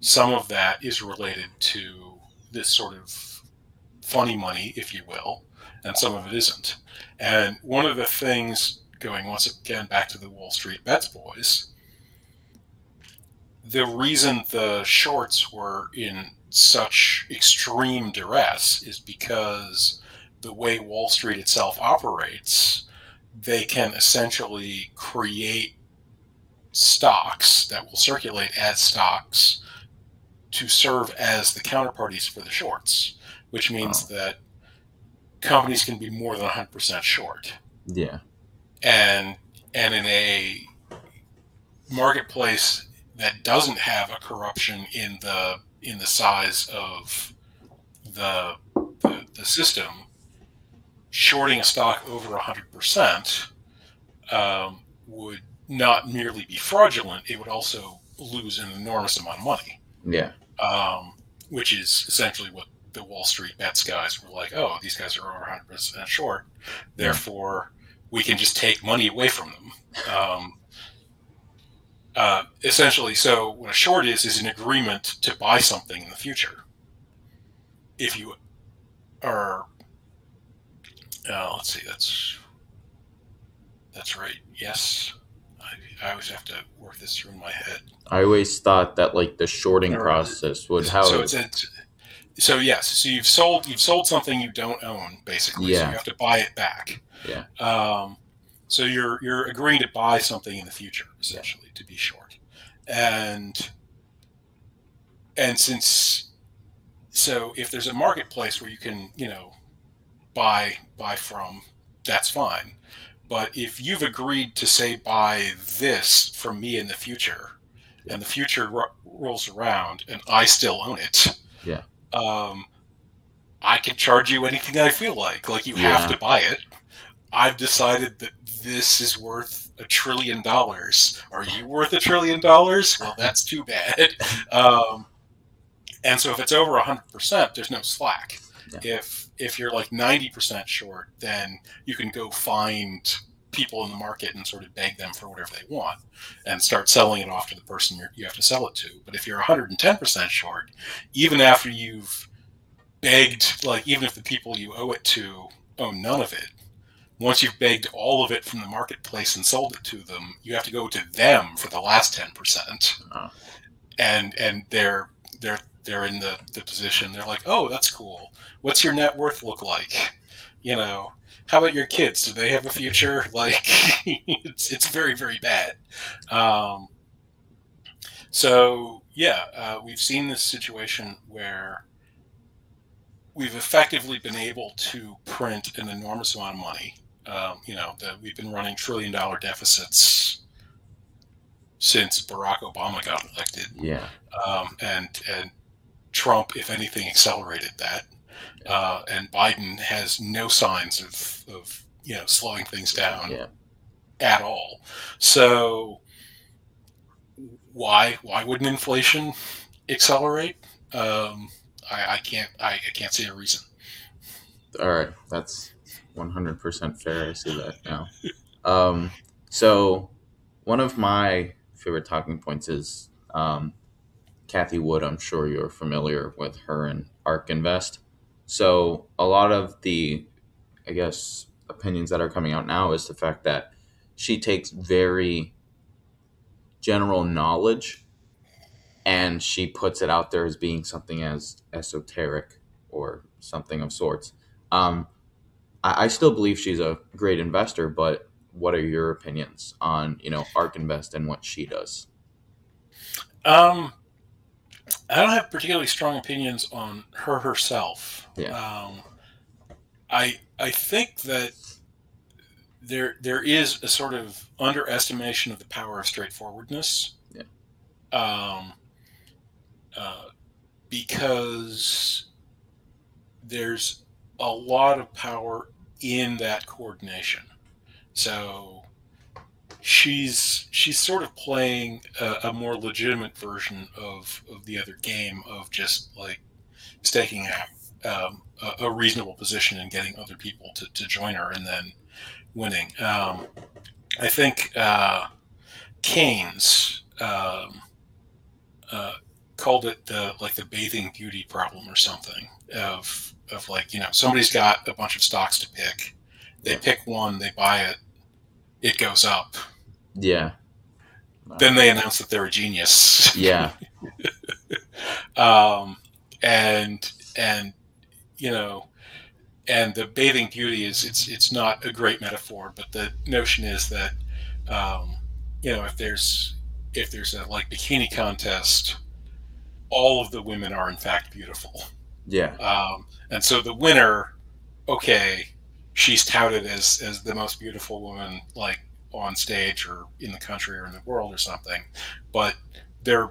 some of that is related to this sort of funny money, if you will, and some of it isn't. And one of the things, going once again back to the Wall Street Bets boys, the reason the shorts were in such extreme duress is because the way Wall Street itself operates, they can essentially create stocks that will circulate as stocks to serve as the counterparties for the shorts, which means that companies can be more than 100% short. Yeah. And and in a marketplace that doesn't have a corruption in the in the size of the the, the system, shorting a stock over 100% um, would not merely be fraudulent, it would also lose an enormous amount of money. Yeah. Um, which is essentially what the Wall Street bets guys were like, oh, these guys are over 100% short. Therefore, we can just take money away from them. Um, uh, essentially, so what a short is, is an agreement to buy something in the future. If you are, uh, let's see, that's that's right. Yes, I, I always have to work this through in my head. I always thought that like the shorting Or- process would how so it's, it's so yes so you've sold you've sold something you don't own basically so Yeah. you have to buy it back Yeah. um, so you're you're agreeing to buy something in the future essentially to be short. And and since so if there's a marketplace where you can you know buy buy from that's fine. But if you've agreed to say buy this from me in the future and the future ro- rolls around and i still own it Yeah. um, i can charge you anything i feel like. Like you have to buy it. I've decided that this is worth a trillion dollars. Are you worth a trillion dollars? Well that's too bad. Um, and so if it's over 100% there's no slack. Yeah. if if you're like 90% short then you can go find people in the market and sort of beg them for whatever they want and start selling it off to the person you're, you have to sell it to. But if you're 110% short even after you've begged like even if the people you owe it to own none of it once you've begged all of it from the marketplace and sold it to them you have to go to them for the last 10% Oh. and and they're they're they're in the, the position. They're like oh that's cool. What's your net worth look like? You know how about your kids? Do they have a future? Like it's, it's very very bad. Um, so yeah uh, we've seen this situation where we've effectively been able to print an enormous amount of money um, you know that we've been running trillion dollar deficits since barack obama got elected yeah um, and and Trump, if anything, accelerated that. Uh, and Biden has no signs of, of you know slowing things down yeah at all. So why why wouldn't inflation accelerate? Um, I, I can't I, I can't see a reason. all right that's 100% fair i see that now. Um so one of my favorite talking points is um Cathie Wood i'm sure you're familiar with her and ark invest so a lot of the i guess opinions that are coming out now is the fact that she takes very general knowledge and she puts it out there as being something as esoteric or something of sorts. Um, I, I still believe she's a great investor, but what are your opinions on you know Ark Invest and what she does? Um, I don't have particularly strong opinions on her herself. Yeah. Um, I I think that there there is a sort of underestimation of the power of straightforwardness. Yeah. Um, uh, because there's a lot of power in that coordination. So she's she's sort of playing a, a more legitimate version of, of the other game of just like staking a, um, a, a reasonable position and getting other people to, to join her and then winning. Um, I think uh, Keynes um, uh, called it the like the bathing beauty problem or something of of like you know somebody's got a bunch of stocks to pick, they pick one, they buy it, it goes up. Yeah, Then they announce that they're a genius. yeah, um, and and you know, and the bathing beauty is it's it's not a great metaphor, but the notion is that um, you know if there's if there's a like bikini contest, all of the women are in fact beautiful, yeah, um, and so the winner okay, she's touted as as the most beautiful woman like on stage or in the country or in the world or something, but there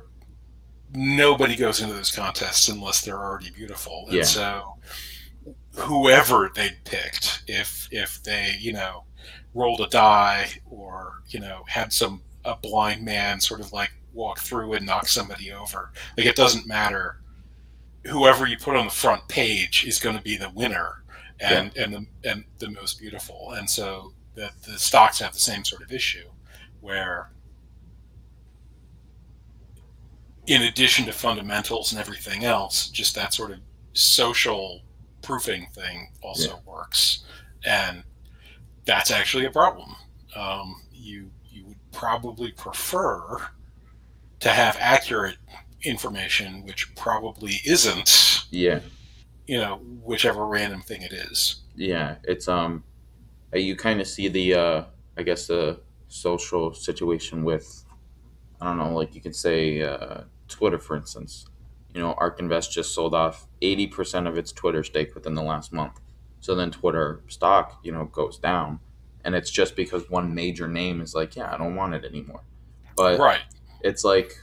nobody goes into those contests unless they're already beautiful, and Yeah. so whoever they picked, if if they you know rolled a die or you know had some a blind man sort of like walk through and knock somebody over, like it doesn't matter. Whoever you put on the front page is going to be the winner and and the and the most beautiful. And so the the stocks have the same sort of issue, where in addition to fundamentals and everything else, just that sort of social proofing thing also Yeah. works, and that's actually a problem. Um, you you would probably prefer to have accurate information, which probably isn't, Yeah. you know, whichever random thing it is. Yeah. It's um, uh, you kind of see the uh, I guess the social situation with, I don't know, like you could say uh, Twitter, for instance. You know, Ark Invest just sold off eighty percent of its Twitter stake within the last month. So then Twitter stock, you know, goes down, and it's just because one major name is like, yeah, I don't want it anymore. But Right. it's like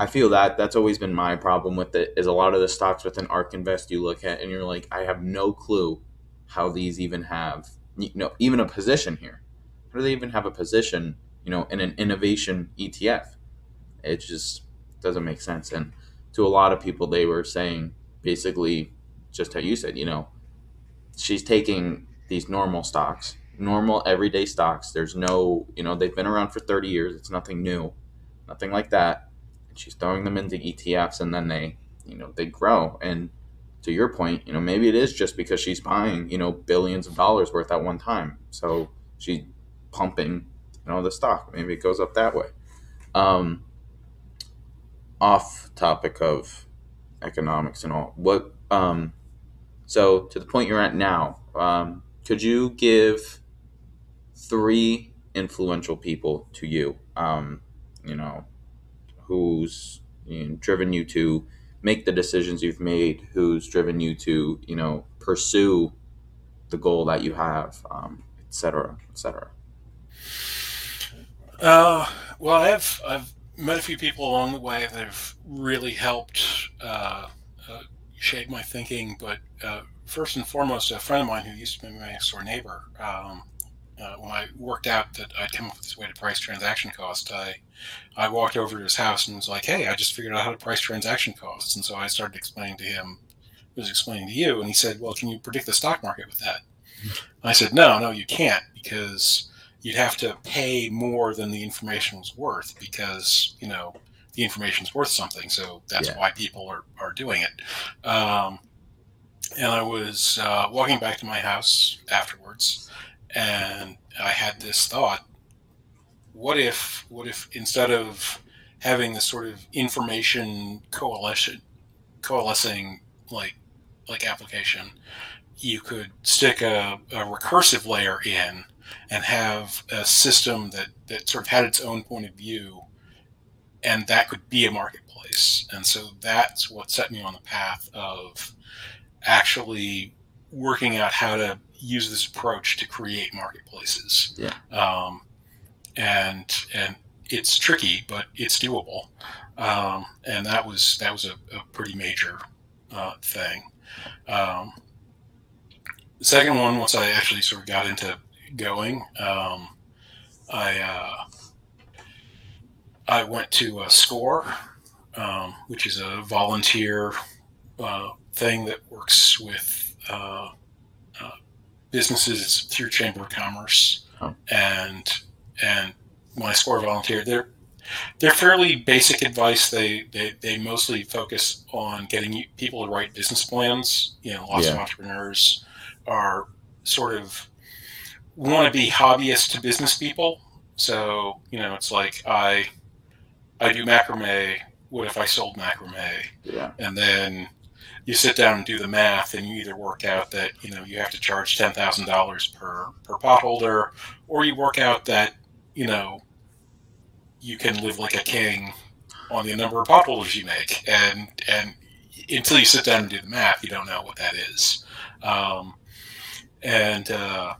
I feel that that's always been my problem with it is a lot of the stocks within Ark Invest you look at and you're like I have no clue how these even have you know even a position here. How do they even have a position, you know, in an innovation ETF? It just doesn't make sense and to a lot of people they were saying basically just how you said, you know, she's taking these normal stocks, normal everyday stocks. There's no, you know, they've been around for 30 years. It's nothing new, nothing like that. She's throwing them into ETFs and then they, you know, they grow. And to your point, you know, maybe it is just because she's buying, you know, billions of dollars worth at one time. So she's pumping, you know, the stock. Maybe it goes up that way. Um, off topic of economics and all, what, um, so to the point you're at now, um, could you give three influential people to you? Um, you know, who's you know, driven you to make the decisions you've made? Who's driven you to you know pursue the goal that you have, um, et cetera, et cetera. Uh, well, I've I've met a few people along the way that have really helped uh, uh, shape my thinking. But uh, first and foremost, a friend of mine who used to be my next door neighbor. Um, uh, when I worked out that I'd come up with this way to price transaction cost, I I walked over to his house and was like, "Hey, I just figured out how to price transaction costs." And so I started explaining to him, was explaining to you, and he said, "Well, can you predict the stock market with that?" I said, "No, no, you can't because." you'd have to pay more than the information was worth because you know the information's worth something so that's Yeah. why people are, are doing it um, and i was uh, walking back to my house afterwards and i had this thought what if what if instead of having this sort of information coalition coalescing like like application you could stick a, a recursive layer in and have a system that, that sort of had its own point of view and that could be a marketplace. And so that's what set me on the path of actually working out how to use this approach to create marketplaces Yeah. um, and and it's tricky but it's doable um, and that was that was a, a pretty major uh, thing um, the second one once i actually sort of got into going. Um, I uh, I went to a SCORE, um, which is a volunteer uh, thing that works with uh, uh, businesses through Chamber of Commerce, Oh. and and my SCORE volunteer, they're they're fairly basic advice. They, they they mostly focus on getting people to write business plans. You know, lots of entrepreneurs are sort of want to be hobbyists to business people. So you know, it's like I I do macrame. What if I sold macrame? Yeah, And then you sit down and do the math, and you either work out that you know you have to charge ten thousand dollars per per potholder, or you work out that you know you can live like a king on the number of potholders you make, and and until you sit down and do the math, you don't know what that is. Um, and uh,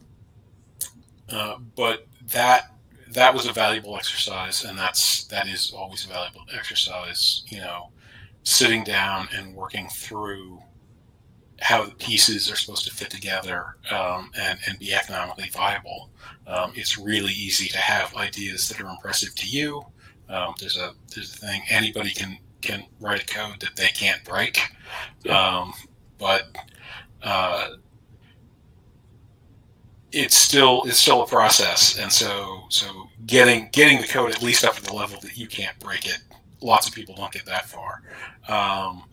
uh, but that that was a valuable exercise, and that's that is always a valuable exercise. You know, sitting down and working through how the pieces are supposed to fit together um, and, and be economically viable. Um, it's really easy to have ideas that are impressive to you. Um, there's a there's a thing anybody can can write a code that they can't break, um, but uh, it's still it's still a process, and so so getting getting the code at least up to the level that you can't break it. Lots of people don't get that far, um,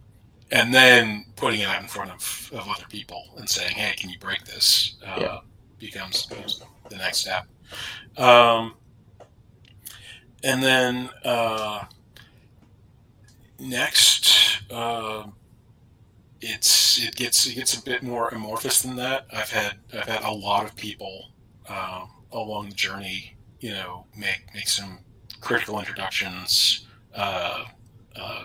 and then putting it out in front of, of other people and saying, "Hey, can you break this?" Uh, yeah. becomes, becomes the next step. Um, and then uh, next, uh, it's it gets it gets a bit more amorphous than that. I've had I've had a lot of people um, along the journey, you know, make make some critical introductions, uh, uh,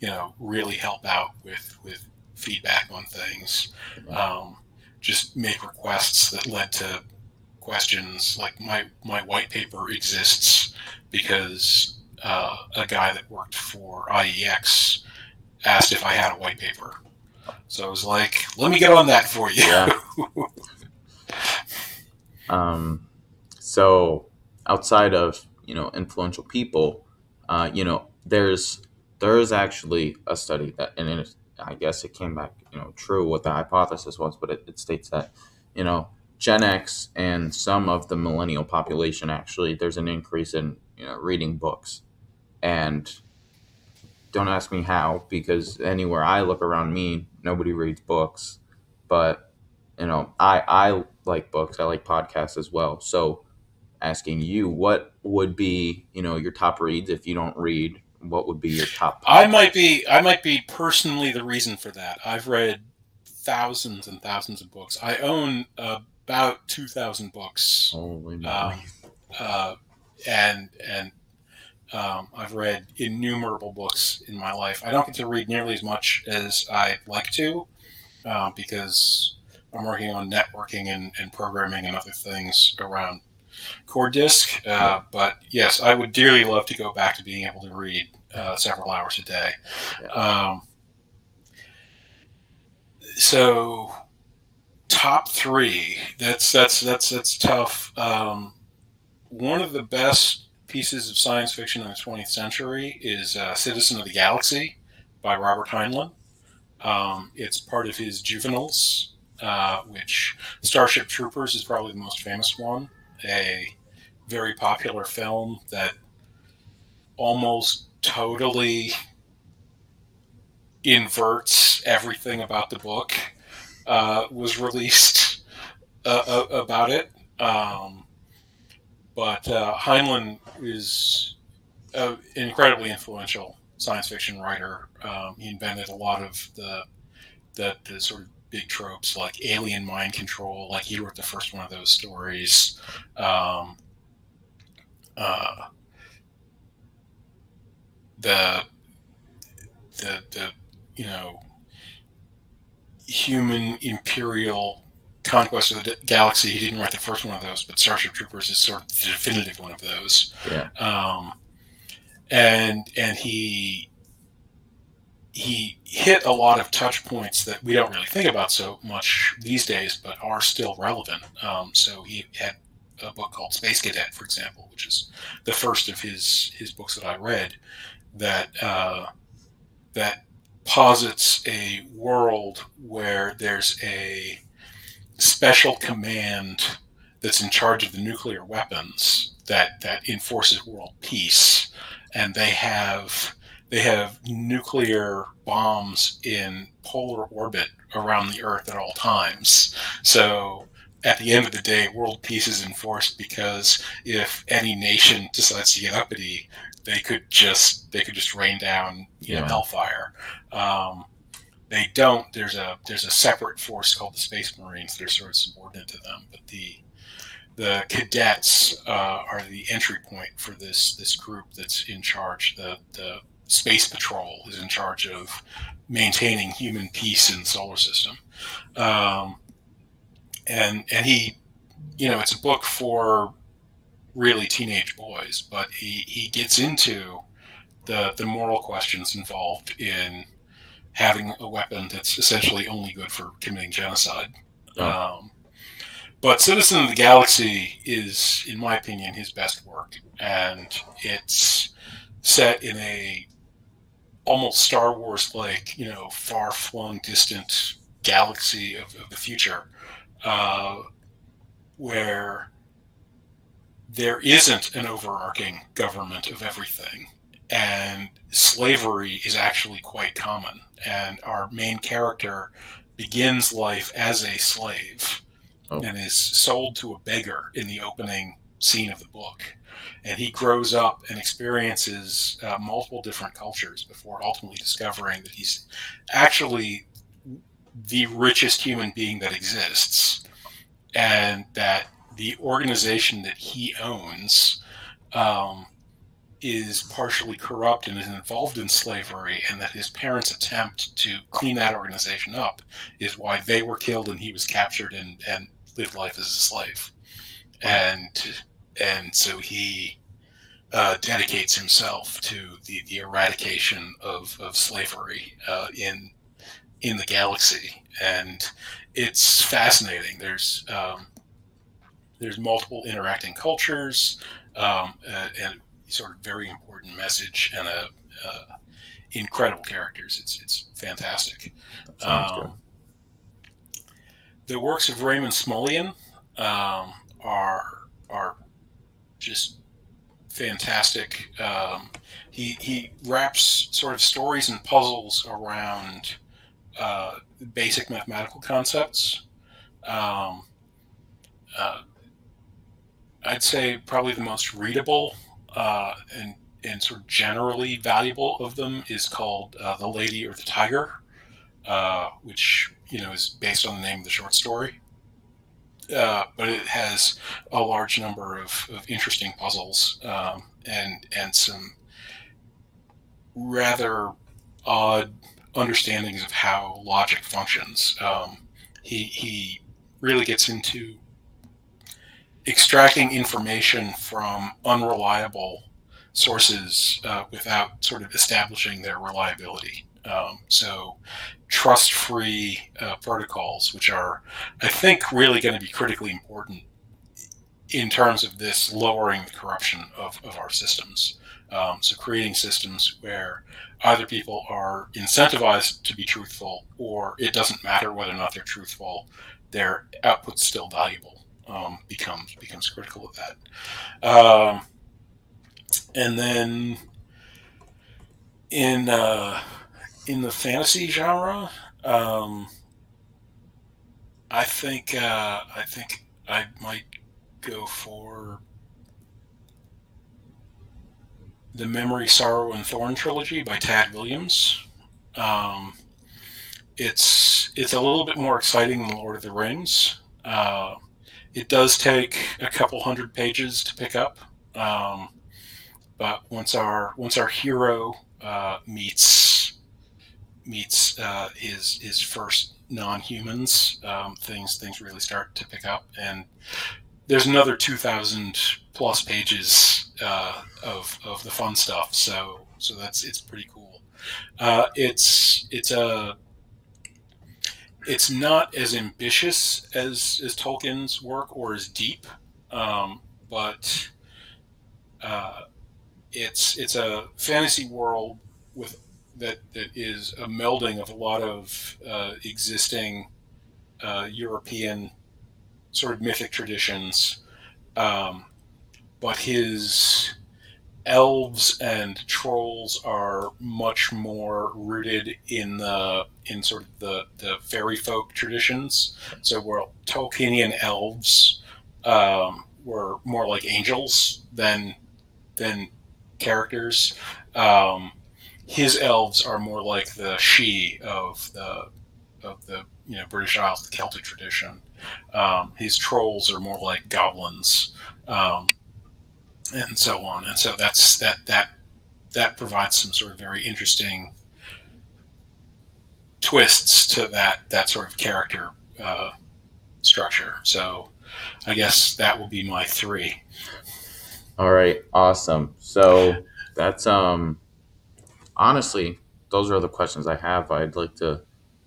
you know, really help out with with feedback on things. Um, just make requests that led to questions like my my white paper exists because uh, a guy that worked for IEX asked if I had a white paper. So I was like, let me get on that for you. Yeah. um, so outside of, you know, influential people, uh, you know, there's, there is actually a study that, and it, I guess it came back, you know, true what the hypothesis was, but it, it states that, you know, Gen X and some of the millennial population actually, there's an increase in, you know, reading books. And don't ask me how, because anywhere I look around me, nobody reads books. But you know, I I like books. I like podcasts as well. So, asking you, what would be you know your top reads if you don't read? What would be your top? Podcasts? I might be I might be personally the reason for that. I've read thousands and thousands of books. I own about two thousand books. Holy! Um, uh, and and um, I've read innumerable books in my life. I don't get to read nearly as much as I'd like to uh, because I'm working on networking and, and, programming and other things around Coordisc. Uh, but yes, I would dearly love to go back to being able to read uh, several hours a day. Um, so top three. That's that's that's that's tough. Um, one of the best pieces of science fiction in the 20th century is uh, Citizen of the Galaxy by Robert Heinlein. Um, it's part of his Juveniles, uh, which Starship Troopers is probably the most famous one. A very popular film that almost totally inverts everything about the book uh, was released uh, uh about it. Um, but uh, Heinlein is an incredibly influential science fiction writer. Um, he invented a lot of the, the, the sort of big tropes like alien mind control. Like he wrote the first one of those stories. Um, uh, the the the you know human imperial Conquest of the Galaxy, he didn't write the first one of those, but Starship Troopers is sort of the definitive one of those. Yeah. Um, and and he he hit a lot of touch points that we don't really think about so much these days, but are still relevant. Um, so he had a book called Space Cadet, for example, which is the first of his his books that I read that uh, that posits a world where there's a special command that's in charge of the nuclear weapons that that enforces world peace, and they have they have nuclear bombs in polar orbit around the Earth at all times. So at the end of the day, world peace is enforced because if any nation decides to get uppity, they could just they could just rain down you yeah. know hellfire. Um, they don't. There's a there's a separate force called the Space Marines that are sort of subordinate to them, but the the cadets uh, are the entry point for this this group that's in charge. The the Space Patrol is in charge of maintaining human peace in the solar system. Um, and and he, you know, it's a book for really teenage boys, but he he gets into the the moral questions involved in having a weapon that's essentially only good for committing genocide. Oh. Um, but Citizen of the Galaxy is, in my opinion, his best work, and it's set in a almost Star Wars like, you know, far flung, distant galaxy of, of the future, uh, where there isn't an overarching government of everything, and slavery is actually quite common. And our main character begins life as a slave oh. and is sold to a beggar in the opening scene of the book. And he grows up and experiences uh, multiple different cultures before ultimately discovering that he's actually the richest human being that exists. And that the organization that he owns um, is partially corrupt and is involved in slavery, and that his parents' attempt to clean that organization up is why they were killed and he was captured and, and lived life as a slave. And and so he uh, dedicates himself to the, the eradication of, of slavery uh, in in the galaxy, and it's fascinating. There's um, there's multiple interacting cultures um, uh, and sort of very important message and a, uh, incredible characters. It's it's fantastic. Um, the works of Raymond Smullyan um, are are just fantastic. Um, he he wraps sort of stories and puzzles around uh, basic mathematical concepts. Um, uh, I'd say probably the most readable uh, and and sort of generally valuable of them is called uh, "The Lady or the Tiger," uh, which you know is based on the name of the short story. Uh, but it has a large number of, of interesting puzzles um, and and some rather odd understandings of how logic functions. Um, he he really gets into extracting information from unreliable sources uh, without sort of establishing their reliability. Um, so, trust free uh, protocols, which are, I think, really going to be critically important in terms of this lowering the corruption of, of our systems. Um, so, creating systems where either people are incentivized to be truthful or it doesn't matter whether or not they're truthful, their output's still valuable um, becomes becomes critical of that. Um, and then in uh, in the fantasy genre, um, I think uh, I think I might go for the Memory, Sorrow, and Thorn trilogy by Tad Williams. Um, it's it's a little bit more exciting than Lord of the Rings. Uh, it does take a couple hundred pages to pick up, um, but once our once our hero uh, meets meets uh, his his first non-humans, um, things things really start to pick up. And there's another two thousand plus pages uh, of of the fun stuff. So so that's it's pretty cool. Uh, it's it's a it's not as ambitious as as Tolkien's work or as deep, um, but uh, it's it's a fantasy world with that that is a melding of a lot of uh, existing uh, European sort of mythic traditions, um, but his elves and trolls are much more rooted in the in sort of the the fairy folk traditions. So where Tolkienian elves um, were more like angels than than characters. Um, his elves are more like the sidhe of the of the you know British Isles, the Celtic tradition. Um, his trolls are more like goblins, um, and so on. And so that's that that that provides some sort of very interesting twists to that that sort of character uh, structure. So I guess that will be my three. All right, awesome. So that's um honestly, those are the questions I have. I'd like to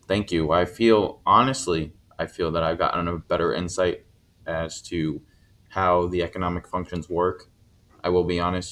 thank you. I feel honestly, I feel that I've gotten a better insight as to how the economic functions work. I will be honest,